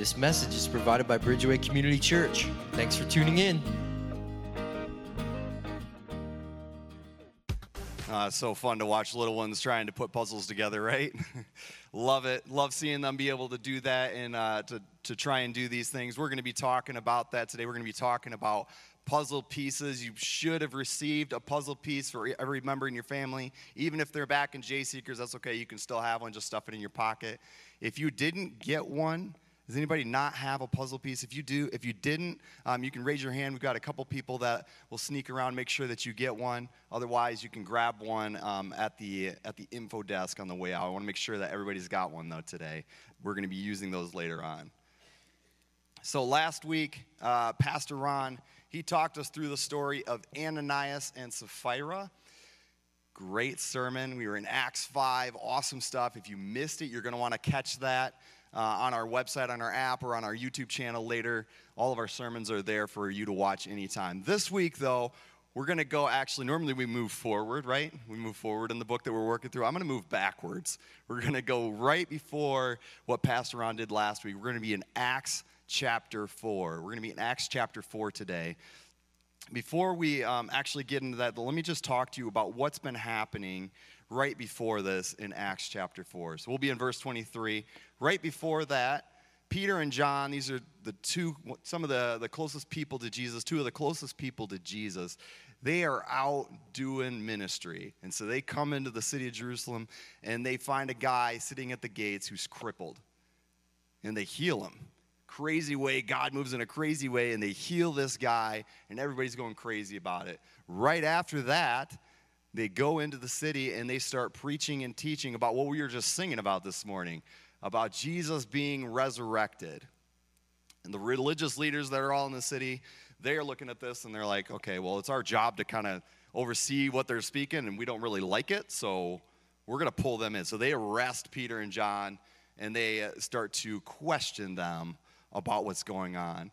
This message is provided by Bridgeway Community Church. Thanks for tuning in. Uh, so fun to watch little ones trying to put puzzles together, right? Love it. Love seeing them be able to do that and uh, to, to try and do these things. We're going to be talking about that today. We're going to be talking about puzzle pieces. You should have received a puzzle piece for every member in your family. Even if they're back in J Seekers, that's okay. You can still have one. Just stuff it in your pocket. If you didn't get one, does anybody not have a puzzle piece? If you do, if you didn't, um, you can raise your hand. We've got a couple people that will sneak around, make sure that you get one. Otherwise, you can grab one um, at the at the info desk on the way out. I want to make sure that everybody's got one though today. We're going to be using those later on. So last week, uh, Pastor Ron he talked us through the story of Ananias and Sapphira. Great sermon. We were in Acts 5. Awesome stuff. If you missed it, you're going to want to catch that uh, on our website, on our app, or on our YouTube channel later. All of our sermons are there for you to watch anytime. This week, though, we're going to go actually, normally we move forward, right? We move forward in the book that we're working through. I'm going to move backwards. We're going to go right before what Pastor Ron did last week. We're going to be in Acts chapter 4. We're going to be in Acts chapter 4 today. Before we um, actually get into that, let me just talk to you about what's been happening right before this in Acts chapter 4. So we'll be in verse 23. Right before that, Peter and John, these are the two, some of the, the closest people to Jesus, two of the closest people to Jesus. They are out doing ministry. And so they come into the city of Jerusalem and they find a guy sitting at the gates who's crippled. And they heal him. Crazy way, God moves in a crazy way, and they heal this guy, and everybody's going crazy about it. Right after that, they go into the city and they start preaching and teaching about what we were just singing about this morning about Jesus being resurrected. And the religious leaders that are all in the city, they are looking at this and they're like, okay, well, it's our job to kind of oversee what they're speaking, and we don't really like it, so we're going to pull them in. So they arrest Peter and John and they uh, start to question them about what's going on.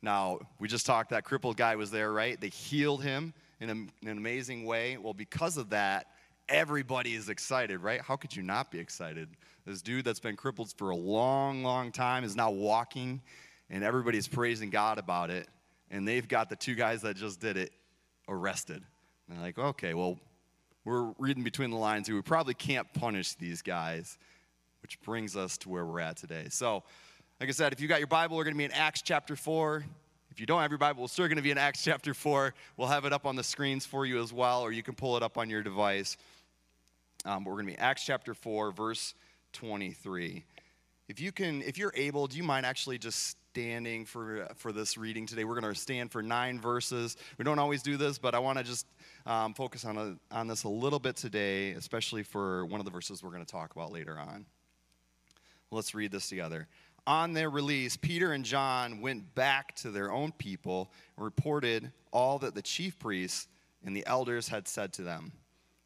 Now, we just talked, that crippled guy was there, right? They healed him in, a, in an amazing way. Well, because of that, everybody is excited, right? How could you not be excited? This dude that's been crippled for a long, long time is now walking, and everybody's praising God about it. And they've got the two guys that just did it arrested. And they're like, okay, well, we're reading between the lines here. We probably can't punish these guys, which brings us to where we're at today. So, like I said, if you got your Bible, we're going to be in Acts chapter 4. If you don't have your Bible, we're still going to be in Acts chapter 4. We'll have it up on the screens for you as well, or you can pull it up on your device. Um, but we're going to be Acts chapter 4, verse 23. If you can, if you're able, do you mind actually just standing for for this reading today? We're going to stand for nine verses. We don't always do this, but I want to just um, focus on a, on this a little bit today, especially for one of the verses we're going to talk about later on. Let's read this together on their release, Peter and John went back to their own people and reported all that the chief priests and the elders had said to them.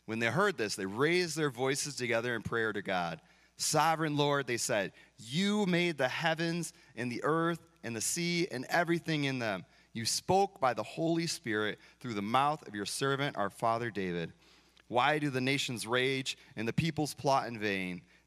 When they heard this, they raised their voices together in prayer to God. Sovereign Lord, they said, You made the heavens and the earth and the sea and everything in them. You spoke by the Holy Spirit through the mouth of your servant, our father David. Why do the nations rage and the peoples plot in vain?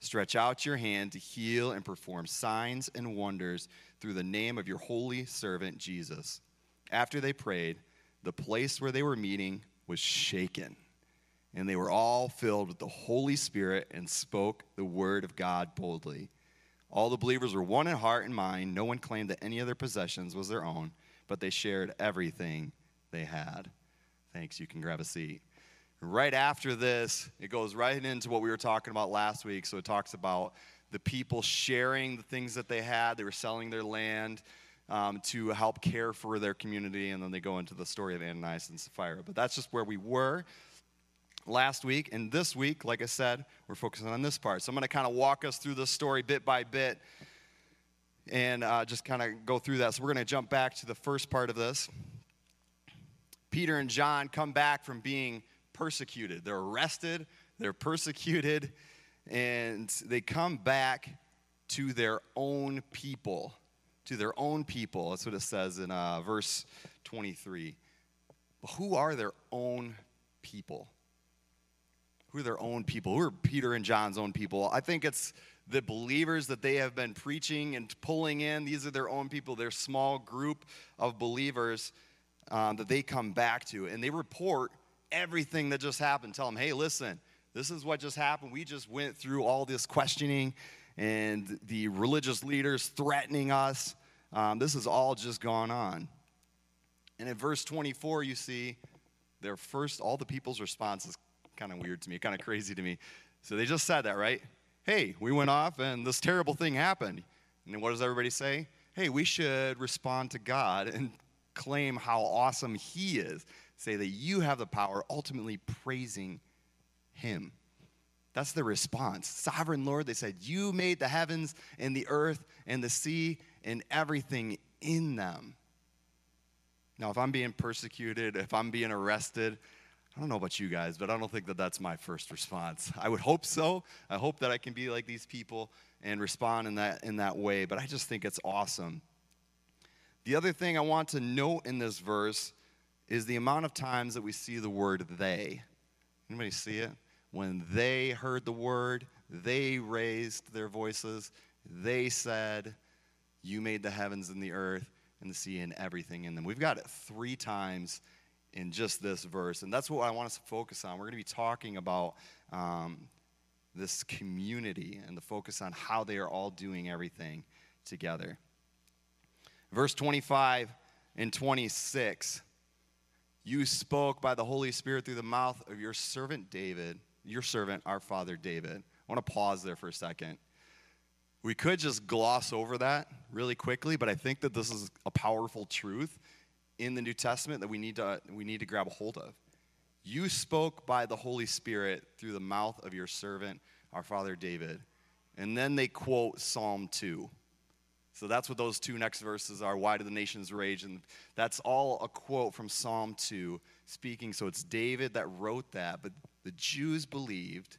Stretch out your hand to heal and perform signs and wonders through the name of your holy servant Jesus. After they prayed, the place where they were meeting was shaken, and they were all filled with the Holy Spirit and spoke the word of God boldly. All the believers were one in heart and mind. No one claimed that any of their possessions was their own, but they shared everything they had. Thanks. You can grab a seat. Right after this, it goes right into what we were talking about last week. So it talks about the people sharing the things that they had. They were selling their land um, to help care for their community. And then they go into the story of Ananias and Sapphira. But that's just where we were last week. And this week, like I said, we're focusing on this part. So I'm going to kind of walk us through this story bit by bit. and uh, just kind of go through that. So we're going to jump back to the first part of this. Peter and John come back from being persecuted. They're arrested, they're persecuted, and they come back to their own people. To their own people. That's what it says in uh, verse 23. But who are their own people? Who are their own people? Who are Peter and John's own people? I think it's the believers that they have been preaching and pulling in. These are their own people, their small group of believers um, that they come back to. And they report everything that just happened. Tell them, hey, listen, this is what just happened. We just went through all this questioning and the religious leaders threatening us. Um, this has all just gone on. And in verse 24, you see their first, all the people's response is kind of weird to me, kind of crazy to me. So they just said that, right? Hey, we went off and this terrible thing happened. And what does everybody say? Hey, we should respond to God and claim how awesome He is. Say that you have the power, ultimately praising Him. That's the response. Sovereign Lord, they said, You made the heavens and the earth and the sea and everything in them. Now, if I'm being persecuted, if I'm being arrested, I don't know about you guys, but I don't think that that's my first response. I would hope so. I hope that I can be like these people and respond in that, in that way, but I just think it's awesome. The other thing I want to note in this verse is the amount of times that we see the word they. Anybody see it? When they heard the word, they raised their voices. They said, You made the heavens and the earth and the sea and everything in them. We've got it three times in just this verse. And that's what I want us to focus on. We're going to be talking about um, this community and the focus on how they are all doing everything together. Verse 25 and 26 You spoke by the Holy Spirit through the mouth of your servant David, your servant, our father David. I want to pause there for a second. We could just gloss over that really quickly, but I think that this is a powerful truth in the New Testament that we need to, we need to grab a hold of. You spoke by the Holy Spirit through the mouth of your servant, our father David. And then they quote Psalm 2. So that's what those two next verses are. Why do the nations rage? And that's all a quote from Psalm 2 speaking. So it's David that wrote that. But the Jews believed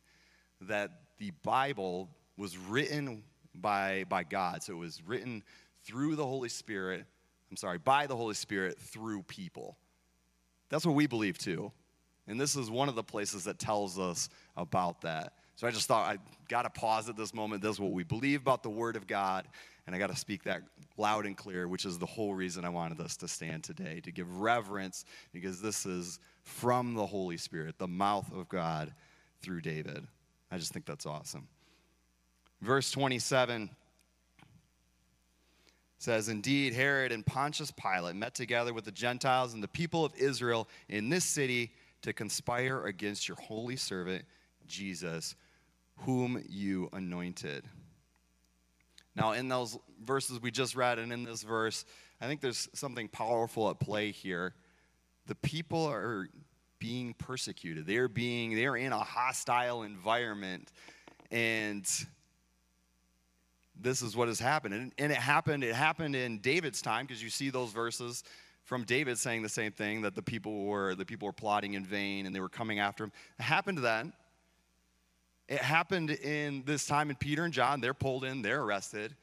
that the Bible was written by, by God. So it was written through the Holy Spirit I'm sorry, by the Holy Spirit through people. That's what we believe too. And this is one of the places that tells us about that. So I just thought I got to pause at this moment. This is what we believe about the Word of God, and I got to speak that loud and clear, which is the whole reason I wanted us to stand today, to give reverence, because this is from the Holy Spirit, the mouth of God through David. I just think that's awesome. Verse 27 says, Indeed, Herod and Pontius Pilate met together with the Gentiles and the people of Israel in this city to conspire against your holy servant, Jesus, whom you anointed. Now, in those verses we just read, and in this verse, I think there's something powerful at play here. The people are being persecuted. They're being, they're in a hostile environment. And this is what has happened. And, and it happened, it happened in David's time, because you see those verses from David saying the same thing that the people were the people were plotting in vain and they were coming after him. It happened then. It happened in this time in Peter and John. They're pulled in, they're arrested.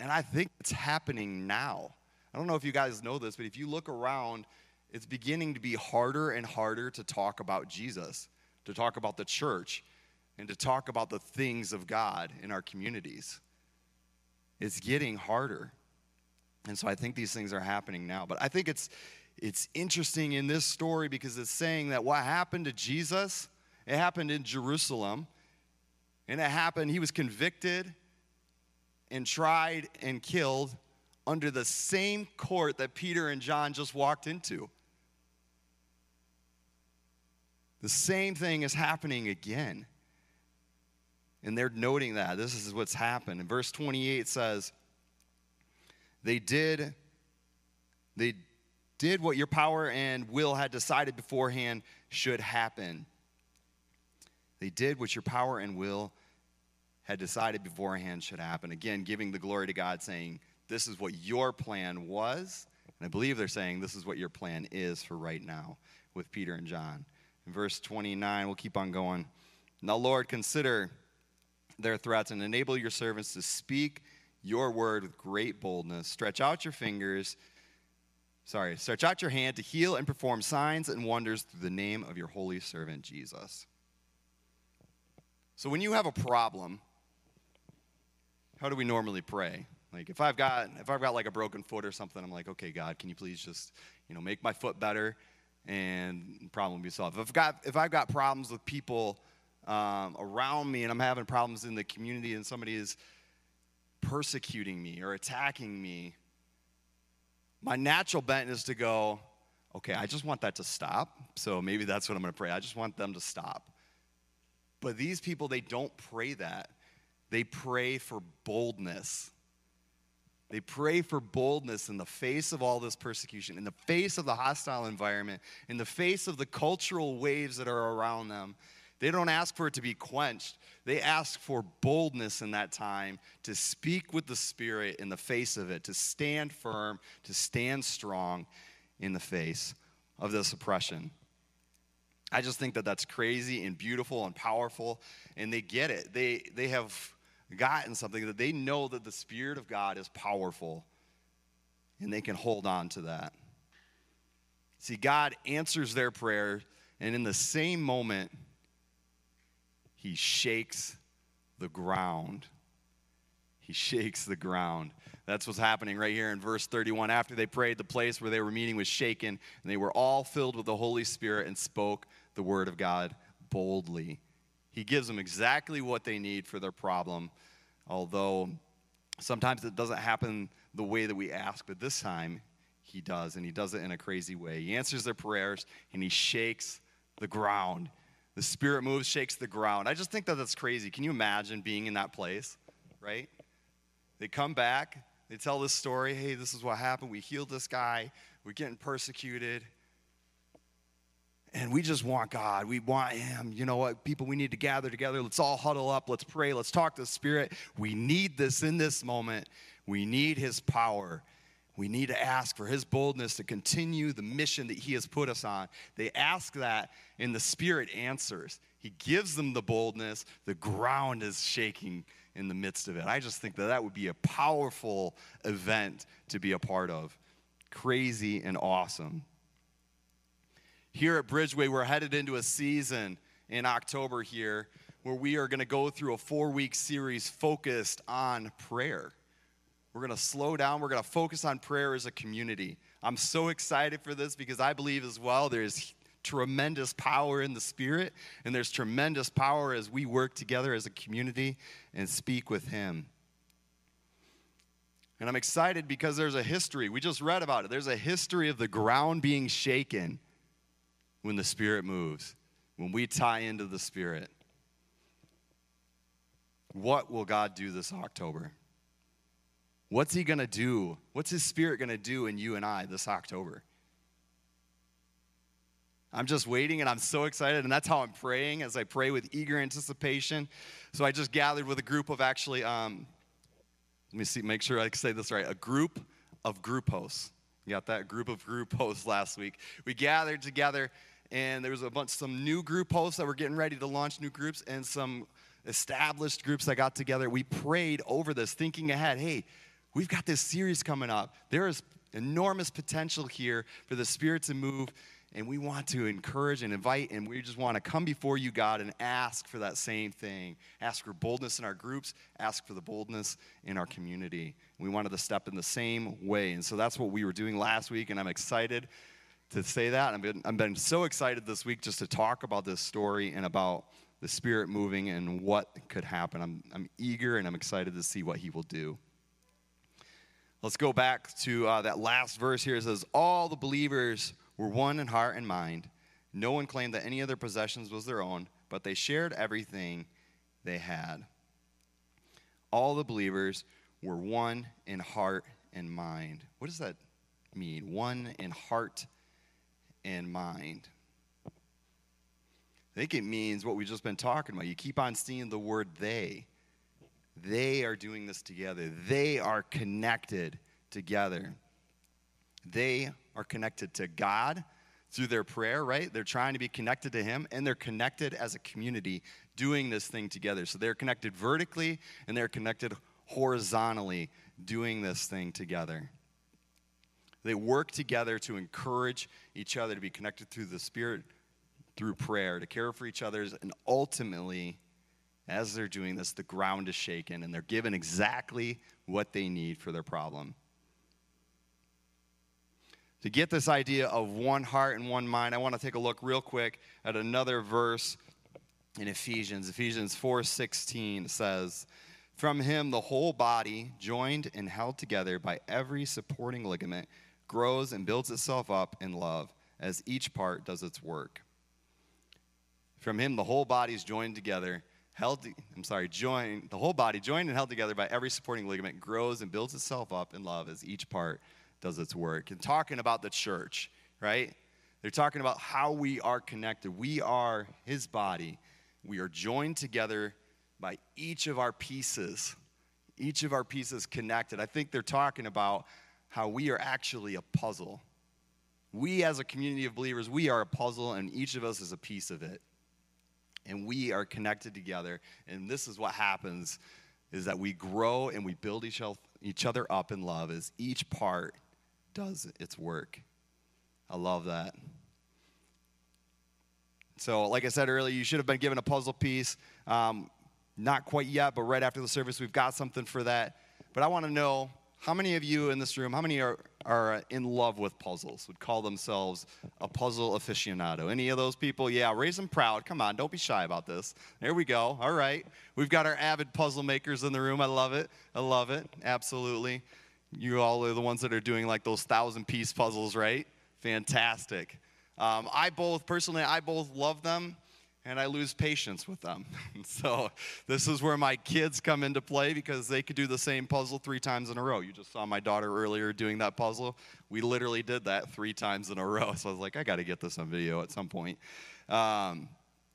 And I think it's happening now. I don't know if you guys know this, but if you look around, it's beginning to be harder and harder to talk about Jesus, to talk about the church, and to talk about the things of God in our communities. It's getting harder. And so I think these things are happening now. But I think it's it's interesting in this story because it's saying that what happened to Jesus, it happened in Jerusalem. And it happened, he was convicted and tried and killed under the same court that Peter and John just walked into. The same thing is happening again. And they're noting that. This is what's happened. And verse 28 says, They did, they did what your power and will had decided beforehand should happen. They did what your power and will had decided beforehand should happen. Again, giving the glory to God, saying, This is what your plan was. And I believe they're saying, This is what your plan is for right now with Peter and John. In verse 29, we'll keep on going. Now, Lord, consider their threats and enable your servants to speak your word with great boldness. Stretch out your fingers, sorry, stretch out your hand to heal and perform signs and wonders through the name of your holy servant Jesus. So, when you have a problem, how do we normally pray? Like if I've got if I've got like a broken foot or something, I'm like, okay, God, can you please just you know make my foot better and problem be solved. If I've got if I've got problems with people um, around me and I'm having problems in the community and somebody is persecuting me or attacking me, my natural bent is to go, okay, I just want that to stop. So maybe that's what I'm going to pray. I just want them to stop. But these people, they don't pray that. They pray for boldness. They pray for boldness in the face of all this persecution, in the face of the hostile environment, in the face of the cultural waves that are around them. They don't ask for it to be quenched. They ask for boldness in that time to speak with the Spirit in the face of it, to stand firm, to stand strong in the face of this oppression. I just think that that's crazy and beautiful and powerful, and they get it. They, they have gotten something that they know that the Spirit of God is powerful and they can hold on to that. See, God answers their prayer, and in the same moment, He shakes the ground. He shakes the ground. That's what's happening right here in verse 31. After they prayed, the place where they were meeting was shaken, and they were all filled with the Holy Spirit and spoke the word of God boldly. He gives them exactly what they need for their problem, although sometimes it doesn't happen the way that we ask, but this time he does, and he does it in a crazy way. He answers their prayers, and he shakes the ground. The Spirit moves, shakes the ground. I just think that that's crazy. Can you imagine being in that place, right? They come back, they tell this story hey, this is what happened. We healed this guy, we're getting persecuted and we just want God. We want Him. You know what, people, we need to gather together. Let's all huddle up. Let's pray. Let's talk to the Spirit. We need this in this moment. We need His power. We need to ask for His boldness to continue the mission that He has put us on. They ask that, and the Spirit answers. He gives them the boldness. The ground is shaking in the midst of it. I just think that that would be a powerful event to be a part of. Crazy and awesome here at Bridgeway, we're headed into a season in October here where we are going to go through a four week series focused on prayer. We're going to slow down, we're going to focus on prayer as a community. I'm so excited for this because I believe as well there's tremendous power in the Spirit, and there's tremendous power as we work together as a community and speak with Him. And I'm excited because there's a history. We just read about it. There's a history of the ground being shaken when the Spirit moves, when we tie into the Spirit. What will God do this October? What's He going to do? What's His Spirit going to do in you and I this October? I'm just waiting and I'm so excited, and that's how I'm praying as I pray with eager anticipation. So I just gathered with a group of actually, um, let me see, make sure I say this right, a group of group hosts. You got that group of group hosts last week. We gathered together and there was a bunch some new group hosts that were getting ready to launch new groups and some established groups that got together. We prayed over this thinking ahead hey we've got this series coming up. There is enormous potential here for the spirit to move and we want to encourage and invite and we just want to come before you god and ask for that same thing. Ask for boldness in our groups ask for the boldness in our community. We wanted to step in the same way and so that's what we were doing last week and i'm excited to say that. I've been, I've been so excited this week just to talk about this story and about the Spirit moving and what could happen. I'm, I'm eager and I'm excited to see what He will do. Let's go back to uh, that last verse here. It says, All the believers were one in heart and mind. No one claimed that any of their possessions was their own, but they shared everything they had. All the believers were one in heart and mind. What does that mean? One in heart and mind. I think it means what we've just been talking about. You keep on seeing the word they. They are doing this together. They are connected together. They are connected to God through their prayer, right? They're trying to be connected to Him, and they're connected as a community doing this thing together. So they're connected vertically and they're connected horizontally doing this thing together. They work together to encourage each other to be connected through the Spirit, through prayer, to care for each other, and ultimately, as they're doing this, the ground is shaken and they're given exactly what they need for their problem. To get this idea of one heart and one mind, I want to take a look real quick at another verse in Ephesians. Ephesians 4:16 says, "From him the whole body, joined and held together by every supporting ligament, grows and builds itself up in love as each part does its work." From him the whole body is joined together, held I'm sorry, joined the whole body joined and held together by every supporting ligament grows and builds itself up in love as each part does its work. And talking about the church, right? They're talking about how we are connected. We are his body we are joined together by each of our pieces, each of our pieces connected. I think they're talking about how we are actually a puzzle. We, as a community of believers, we are a puzzle, and each of us is a piece of it. And we are connected together. And this is what happens is that we grow and we build each, other up in love as each part does its work. I love that. So, like I said earlier, you should have been given a puzzle piece. Um, not quite yet, but right after the service, we've got something for that. But I want to know how many of you in this room, how many are, are in love with puzzles, would call themselves a puzzle aficionado? Any of those people? Yeah, raise them proud. Come on, don't be shy about this. There we go. All right. We've got our avid puzzle makers in the room. I love it. I love it. Absolutely. You all are the ones that are doing like those thousand piece puzzles, right? Fantastic. Um, I both, personally, I both love them and I lose patience with them. so this is where my kids come into play because they could do the same puzzle three times in a row. You just saw my daughter earlier doing that puzzle. We literally did that three times in a row. So I was like, I got to get this on video at some point. Um,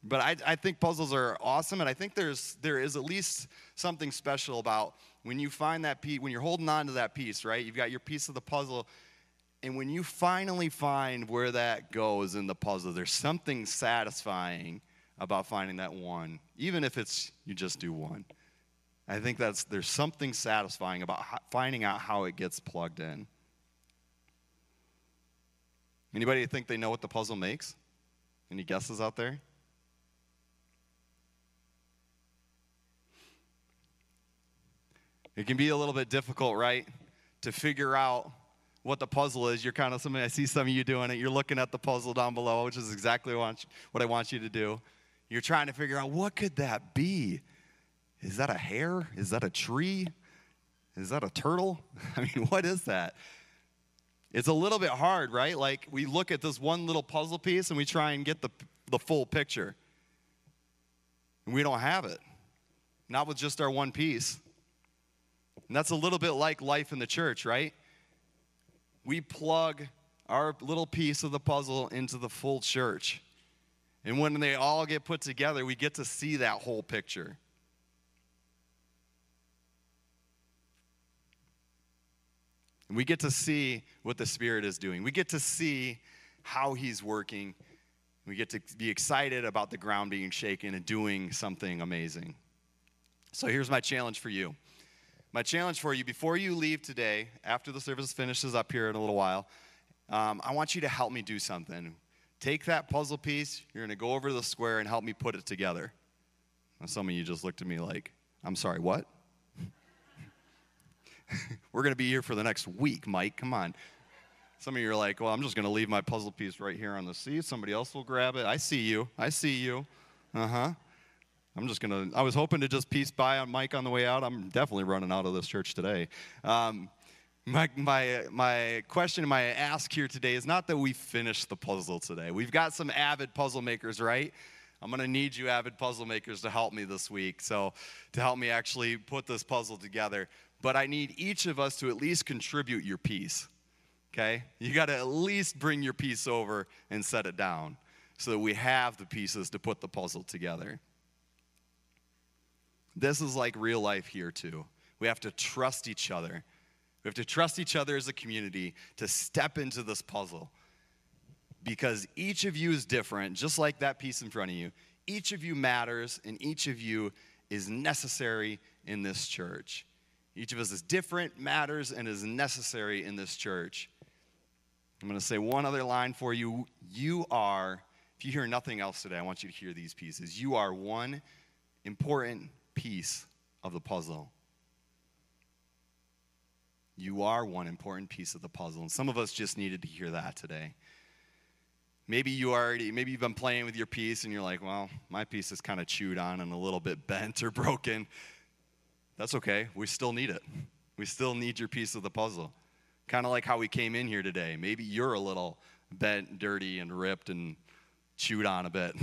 but I, I think puzzles are awesome, and I think there's there is at least something special about when you find that piece, when you're holding on to that piece, right? You've got your piece of the puzzle and when you finally find where that goes in the puzzle, there's something satisfying about finding that one, even if it's you just do one. I think that's there's something satisfying about finding out how it gets plugged in. Anybody think they know what the puzzle makes? Any guesses out there? It can be a little bit difficult, right? To figure out what the puzzle is. You're kind of somebody, I see some of you doing it. You're looking at the puzzle down below, which is exactly what I want you to do. You're trying to figure out what could that be? Is that a hare? Is that a tree? Is that a turtle? I mean, what is that? It's a little bit hard, right? Like we look at this one little puzzle piece and we try and get the, the full picture. And we don't have it. Not with just our one piece. And that's a little bit like life in the church, right? we plug our little piece of the puzzle into the full church. And when they all get put together, we get to see that whole picture. And we get to see what the Spirit is doing. We get to see how He's working. We get to be excited about the ground being shaken and doing something amazing. So here's my challenge for you my challenge for you before you leave today, after the service finishes up here in a little while, um, I want you to help me do something. Take that puzzle piece, you're going to go over to the square and help me put it together. Now, some of you just looked at me like, I'm sorry, what? We're going to be here for the next week, Mike. Come on. Some of you are like, well, I'm just going to leave my puzzle piece right here on the seat. Somebody else will grab it. I see you. I see you. Uh huh. I'm just going to, I was hoping to just piece by on Mike on the way out. I'm definitely running out of this church today. Um, my, my, my question, my ask here today is not that we finish the puzzle today. We've got some avid puzzle makers, right? I'm going to need you, avid puzzle makers, to help me this week. So, to help me actually put this puzzle together. But I need each of us to at least contribute your piece. Okay? You got to at least bring your piece over and set it down so that we have the pieces to put the puzzle together. this is like real life here too. We have to trust each other. We have to trust each other as a community to step into this puzzle because each of you is different, just like that piece in front of you. Each of you matters, and each of you is necessary in this church. Each of us is different, matters, and is necessary in this church. I'm going to say one other line for you. You are, if you hear nothing else today, I want you to hear these pieces. You are one important piece of the puzzle. You are one important piece of the puzzle. And some of us just needed to hear that today. Maybe you already, maybe you've been playing with your piece and you're like, well, my piece is kind of chewed on and a little bit bent or broken. That's okay. We still need it. We still need your piece of the puzzle. Kind of like how we came in here today. Maybe you're a little bent, dirty, and ripped and chewed on a bit.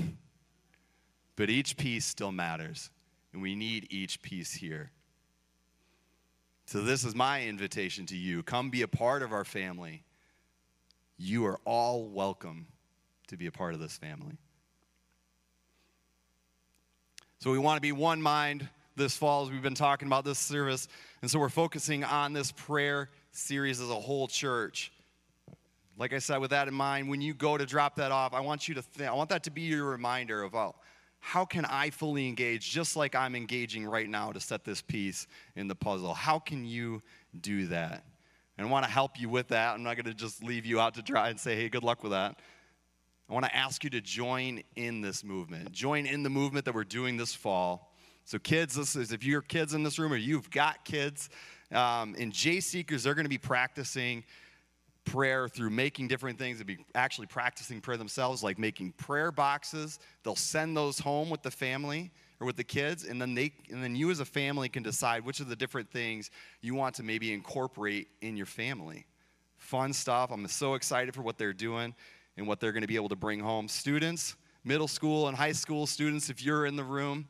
But each piece still matters, and we need each piece here. So, this is my invitation to you. Come be a part of our family. You are all welcome to be a part of this family. So, we want to be one mind this fall as we've been talking about this service. And so, we're focusing on this prayer series as a whole church. Like I said, with that in mind, when you go to drop that off, I want you to think, I want that to be your reminder of, oh, how can I fully engage just like I'm engaging right now to set this piece in the puzzle? How can you do that? And I want to help you with that. I'm not going to just leave you out to try and say, hey, good luck with that. I want to ask you to join in this movement. Join in the movement that we're doing this fall. So, kids, this is if you're kids in this room or you've got kids, um, in J Seekers, they're going to be practicing prayer through making different things and be actually practicing prayer themselves, like making prayer boxes. They'll send those home with the family or with the kids, and then they and then you as a family can decide which of the different things you want to maybe incorporate in your family. Fun stuff. I'm so excited for what they're doing and what they're going to be able to bring home. Students, middle school and high school students, if you're in the room,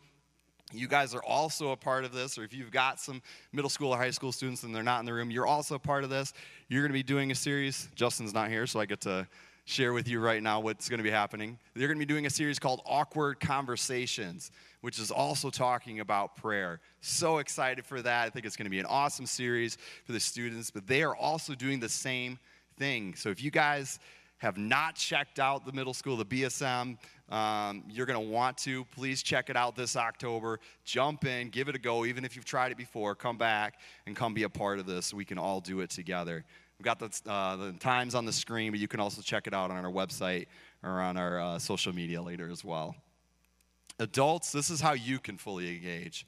you guys are also a part of this, or if you've got some middle school or high school students and they're not in the room, you're also a part of this. You're going to be doing a series. Justin's not here, so I get to share with you right now what's going to be happening. They're going to be doing a series called Awkward Conversations, which is also talking about prayer. So excited for that. I think it's going to be an awesome series for the students, but they are also doing the same thing. So if you guys have not checked out the middle school, the BSM, um, you're going to want to. Please check it out this October. Jump in, give it a go. Even if you've tried it before, come back and come be a part of this. we can all do it together. We've got the, uh, the times on the screen, but you can also check it out on our website or on our uh, social media later as well. Adults, this is how you can fully engage.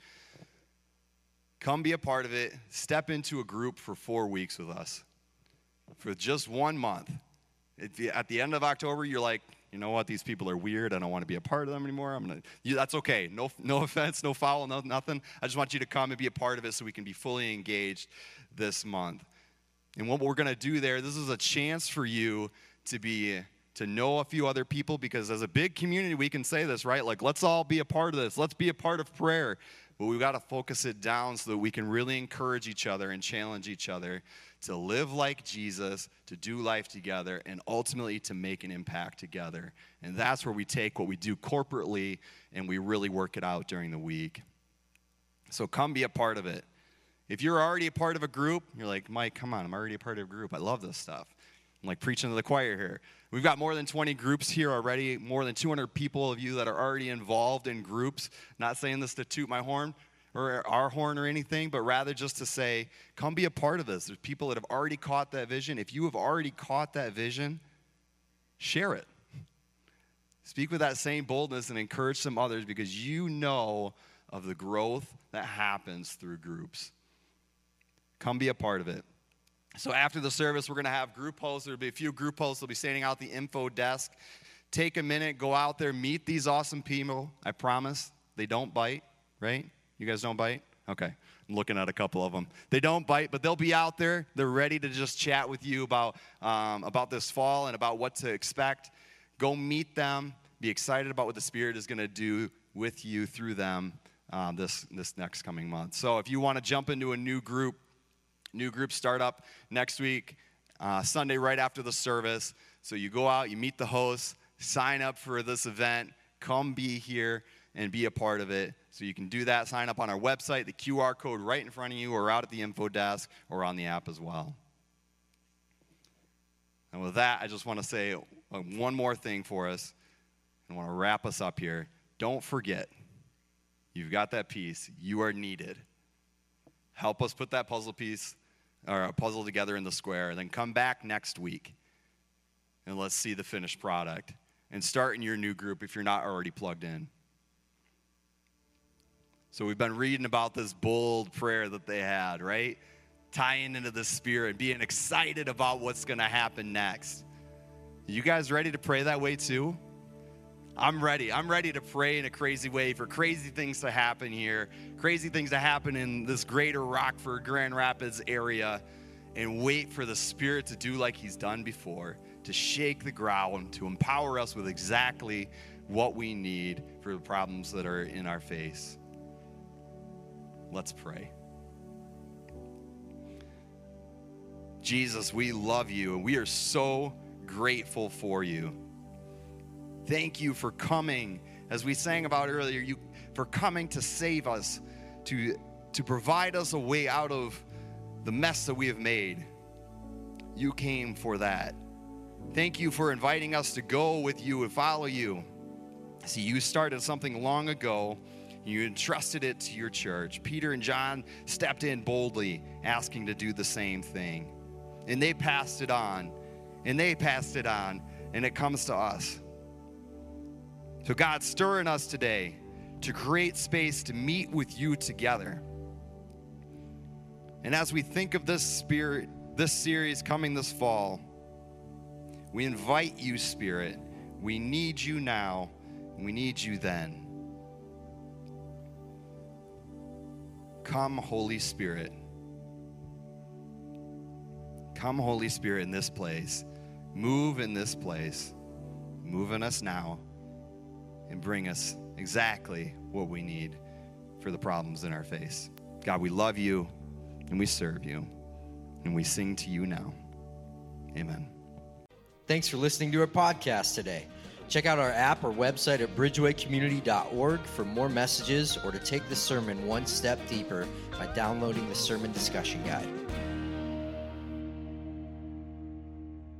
Come be a part of it. Step into a group for four weeks with us for just one month. At the end of October, you're like, you know what, these people are weird. I don't want to be a part of them anymore. I'm gonna. You, that's okay. No, no offense, no foul, no nothing. I just want you to come and be a part of it so we can be fully engaged this month. And what we're gonna do there, this is a chance for you to be to know a few other people because as a big community, we can say this, right? Like, let's all be a part of this. Let's be a part of prayer. But we've got to focus it down so that we can really encourage each other and challenge each other to live like Jesus, to do life together, and ultimately to make an impact together. And that's where we take what we do corporately and we really work it out during the week. So come be a part of it. If you're already a part of a group, you're like, Mike, come on, I'm already a part of a group. I love this stuff. I'm like preaching to the choir here. We've got more than 20 groups here already, more than 200 people of you that are already involved in groups. Not saying this to toot my horn, or our horn or anything, but rather just to say, come be a part of this. There's people that have already caught that vision. If you have already caught that vision, share it. Speak with that same boldness and encourage some others because you know of the growth that happens through groups. Come be a part of it. So after the service, we're going to have group hosts. There'll be a few group hosts. They'll be standing out the info desk. Take a minute, go out there, meet these awesome people. I promise they don't bite, right? You guys don't bite? Okay. I'm looking at a couple of them. They don't bite, but they'll be out there. They're ready to just chat with you about, um, about this fall and about what to expect. Go meet them. Be excited about what the Spirit is going to do with you through them um, this, this next coming month. So if you want to jump into a new group, new group start up next week, uh, Sunday right after the service. So you go out, you meet the hosts, sign up for this event, come be here and be a part of it. So you can do that, sign up on our website, the QR code right in front of you, or out at the info desk, or on the app as well. And with that, I just want to say uh, one more thing for us. I want to wrap us up here. Don't forget, you've got that piece. You are needed. Help us put that puzzle piece or a puzzle together in the square, and then come back next week and let's see the finished product. And start in your new group if you're not already plugged in. So we've been reading about this bold prayer that they had, right? Tying into the spirit, being excited about what's going to happen next. You guys ready to pray that way too? I'm ready. I'm ready to pray in a crazy way for crazy things to happen here, crazy things to happen in this greater Rockford, Grand Rapids area, and wait for the Spirit to do like He's done before, to shake the ground, to empower us with exactly what we need for the problems that are in our face. Let's pray. Jesus, we love you and we are so grateful for you. Thank you for coming, as we sang about earlier, you for coming to save us, to, to provide us a way out of the mess that we have made. You came for that. Thank you for inviting us to go with you and follow you. See, you started something long ago. You entrusted it to your church. Peter and John stepped in boldly, asking to do the same thing. And they passed it on, and they passed it on, and it comes to us. So, God, stir in us today to create space to meet with you together. And as we think of this spirit, this series coming this fall, we invite you, Spirit. We need you now, and we need you then. Come, Holy Spirit. Come, Holy Spirit, in this place. Move in this place. Move in us now and bring us exactly what we need for the problems in our face. God, we love you and we serve you and we sing to you now. Amen. Thanks for listening to our podcast today. Check out our app or website at bridgewaycommunity.org for more messages or to take the sermon one step deeper by downloading the sermon discussion guide.